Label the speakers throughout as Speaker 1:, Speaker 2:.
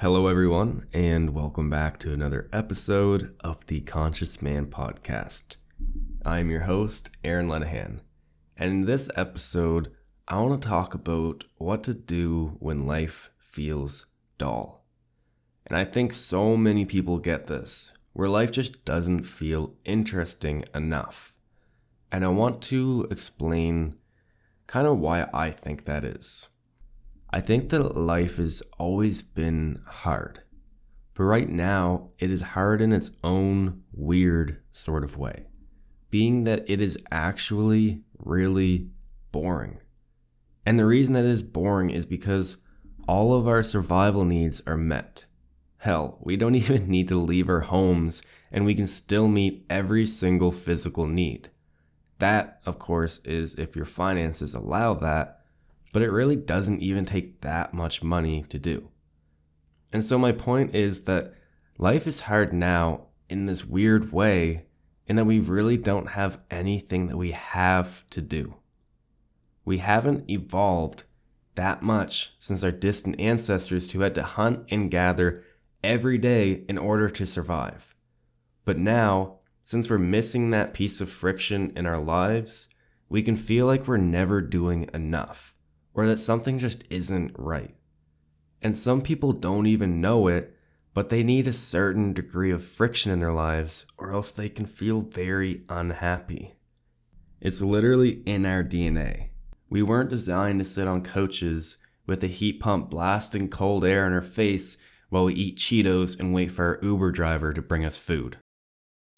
Speaker 1: Hello, everyone, and welcome back to another episode of the Conscious Man podcast. I am your host, Aaron Lenahan, and in this episode, I want to talk about what to do when life feels dull. And I think so many people get this, where life just doesn't feel interesting enough. And I want to explain kind of why I think that is. I think that life has always been hard. But right now, it is hard in its own weird sort of way, being that it is actually really boring. And the reason that it is boring is because all of our survival needs are met. Hell, we don't even need to leave our homes and we can still meet every single physical need. That, of course, is if your finances allow that, but it really doesn't even take that much money to do. And so my point is that life is hard now in this weird way, in that we really don't have anything that we have to do. We haven't evolved that much since our distant ancestors who had to hunt and gather every day in order to survive. But now, since we're missing that piece of friction in our lives, we can feel like we're never doing enough or that something just isn't right. And some people don't even know it, but they need a certain degree of friction in their lives, or else they can feel very unhappy. It's literally in our DNA. We weren't designed to sit on couches with a heat pump blasting cold air in our face while we eat Cheetos and wait for our Uber driver to bring us food.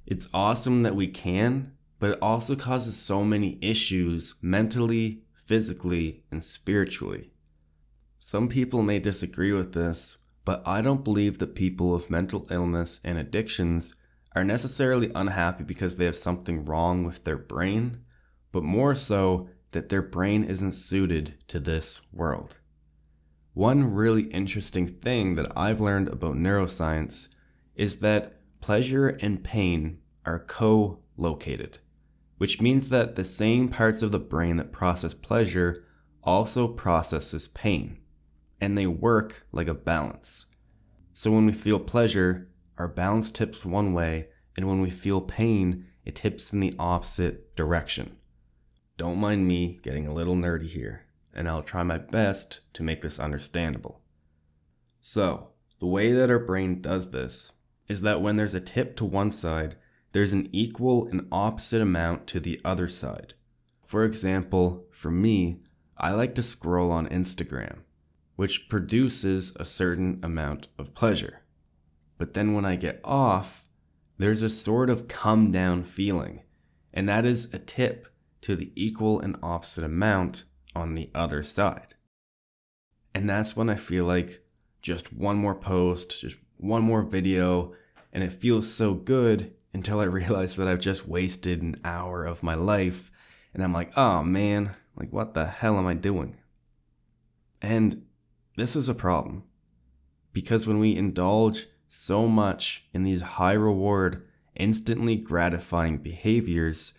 Speaker 1: It's awesome that we can, but it also causes so many issues mentally, physically, and spiritually. Some people may disagree with this, but I don't believe that people with mental illness and addictions are necessarily unhappy because they have something wrong with their brain, but more so that their brain isn't suited to this world. One really interesting thing that I've learned about neuroscience is that pleasure and pain are co located which means that the same parts of the brain that process pleasure also processes pain, and they work like a balance. So when we feel pleasure, our balance tips one way, and when we feel pain, it tips in the opposite direction. Don't mind me getting a little nerdy here, and I'll try my best to make this understandable. So, the way that our brain does this is that when there's a tip to one side, there's an equal and opposite amount to the other side. For example, for me, I like to scroll on Instagram, which produces a certain amount of pleasure. But then when I get off, there's a sort of come down feeling, and that is a tip to the equal and opposite amount on the other side. And that's when I feel like just one more post, just one more video, and it feels so good until I realized that I've just wasted an hour of my life. And I'm like, oh man, like what the hell am I doing? And this is a problem. Because when we indulge so much in these high reward, instantly gratifying behaviors,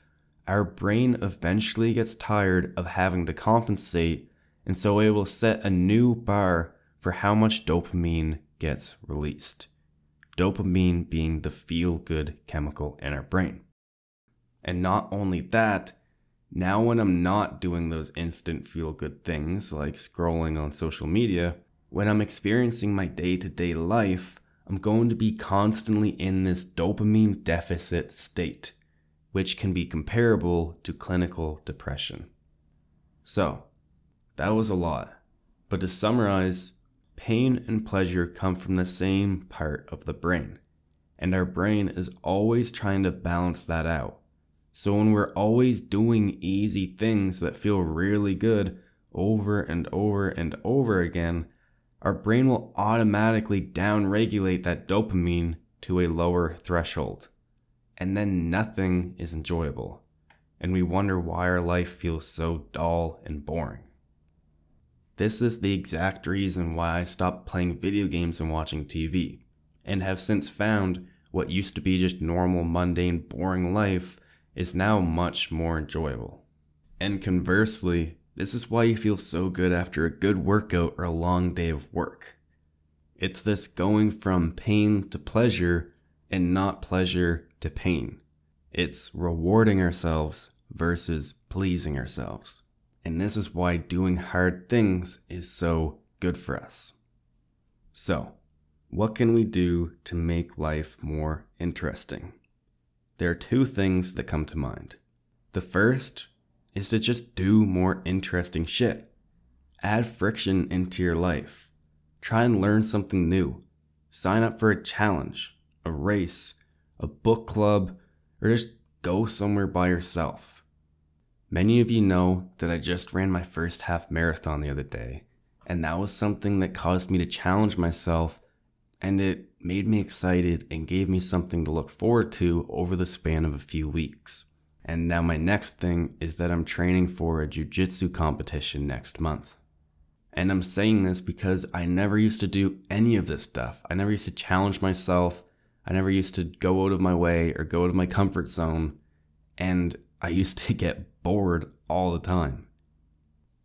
Speaker 1: our brain eventually gets tired of having to compensate, and so it will set a new bar for how much dopamine gets released dopamine being the feel good chemical in our brain. And not only that, now when I'm not doing those instant feel good things like scrolling on social media, when I'm experiencing my day to day life, I'm going to be constantly in this dopamine deficit state, which can be comparable to clinical depression. So, that was a lot. But to summarize, Pain and pleasure come from the same part of the brain, and our brain is always trying to balance that out. So when we're always doing easy things that feel really good over and over and over again, our brain will automatically downregulate that dopamine to a lower threshold. And then nothing is enjoyable. And we wonder why our life feels so dull and boring. This is the exact reason why I stopped playing video games and watching TV, and have since found what used to be just normal, mundane, boring life is now much more enjoyable. And conversely, this is why you feel so good after a good workout or a long day of work. It's this going from pain to pleasure and not pleasure to pain. It's rewarding ourselves versus pleasing ourselves. And this is why doing hard things is so good for us. So, what can we do to make life more interesting? There are two things that come to mind. The first is to just do more interesting shit. Add friction into your life. Try and learn something new. Sign up for a challenge, a race, a book club, or just go somewhere by yourself. Many of you know that I just ran my first half marathon the other day, and that was something that caused me to challenge myself, and it made me excited and gave me something to look forward to over the span of a few weeks. And now my next thing is that I'm training for a jiu-jitsu competition next month. And I'm saying this because I never used to do any of this stuff. I never used to challenge myself. I never used to go out of my way or go out of my comfort zone. And I used to get bored all the time.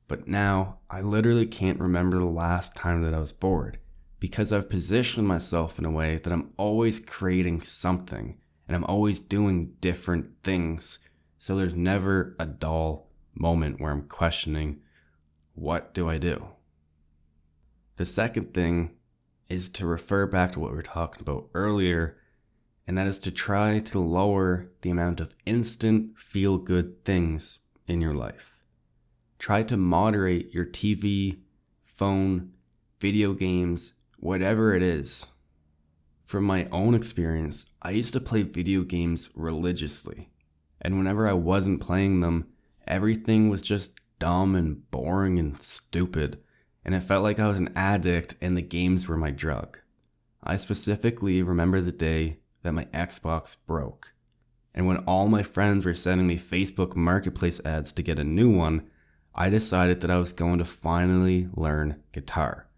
Speaker 1: But now I literally can't remember the last time that I was bored because I've positioned myself in a way that I'm always creating something and I'm always doing different things. So there's never a dull moment where I'm questioning, what do I do? The second thing is to refer back to what we were talking about earlier, and that is to try to lower the amount of instant feel good things in your life. Try to moderate your TV, phone, video games, whatever it is. From my own experience, I used to play video games religiously. And whenever I wasn't playing them, everything was just dumb and boring and stupid. And it felt like I was an addict and the games were my drug. I specifically remember the day that my Xbox broke. And when all my friends were sending me Facebook Marketplace ads to get a new one, I decided that I was going to finally learn guitar.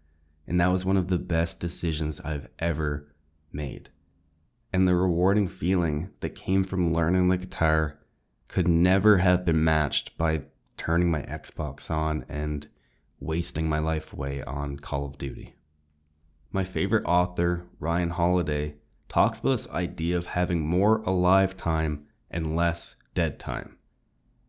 Speaker 1: And that was one of the best decisions I've ever made. And the rewarding feeling that came from learning the guitar could never have been matched by turning my Xbox on and wasting my life away on Call of Duty. My favorite author, Ryan Holiday, talks about this idea of having more alive time and less dead time.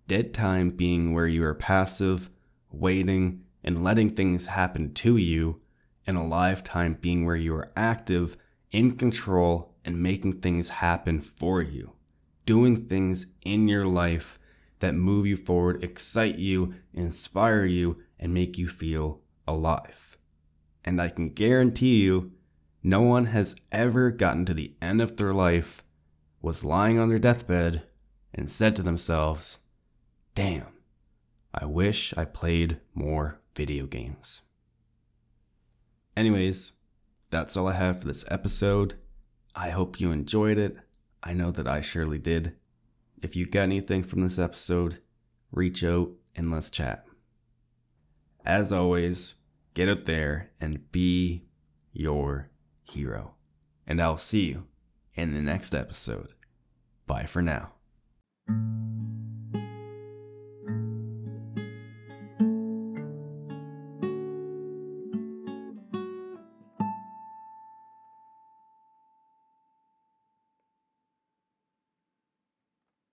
Speaker 1: Dead time being where you are passive, waiting, and letting things happen to you, and alive time being where you are active in control and making things happen for you. Doing things in your life that move you forward, excite you, inspire you, and make you feel alive. And I can guarantee you, no one has ever gotten to the end of their life, was lying on their deathbed, and said to themselves, Damn, I wish I played more video games. Anyways, that's all I have for this episode. I hope you enjoyed it. I know that I surely did. If you got anything from this episode, reach out and let's chat. As always, get out there and be your hero. And I'll see you in the next episode. Bye for now.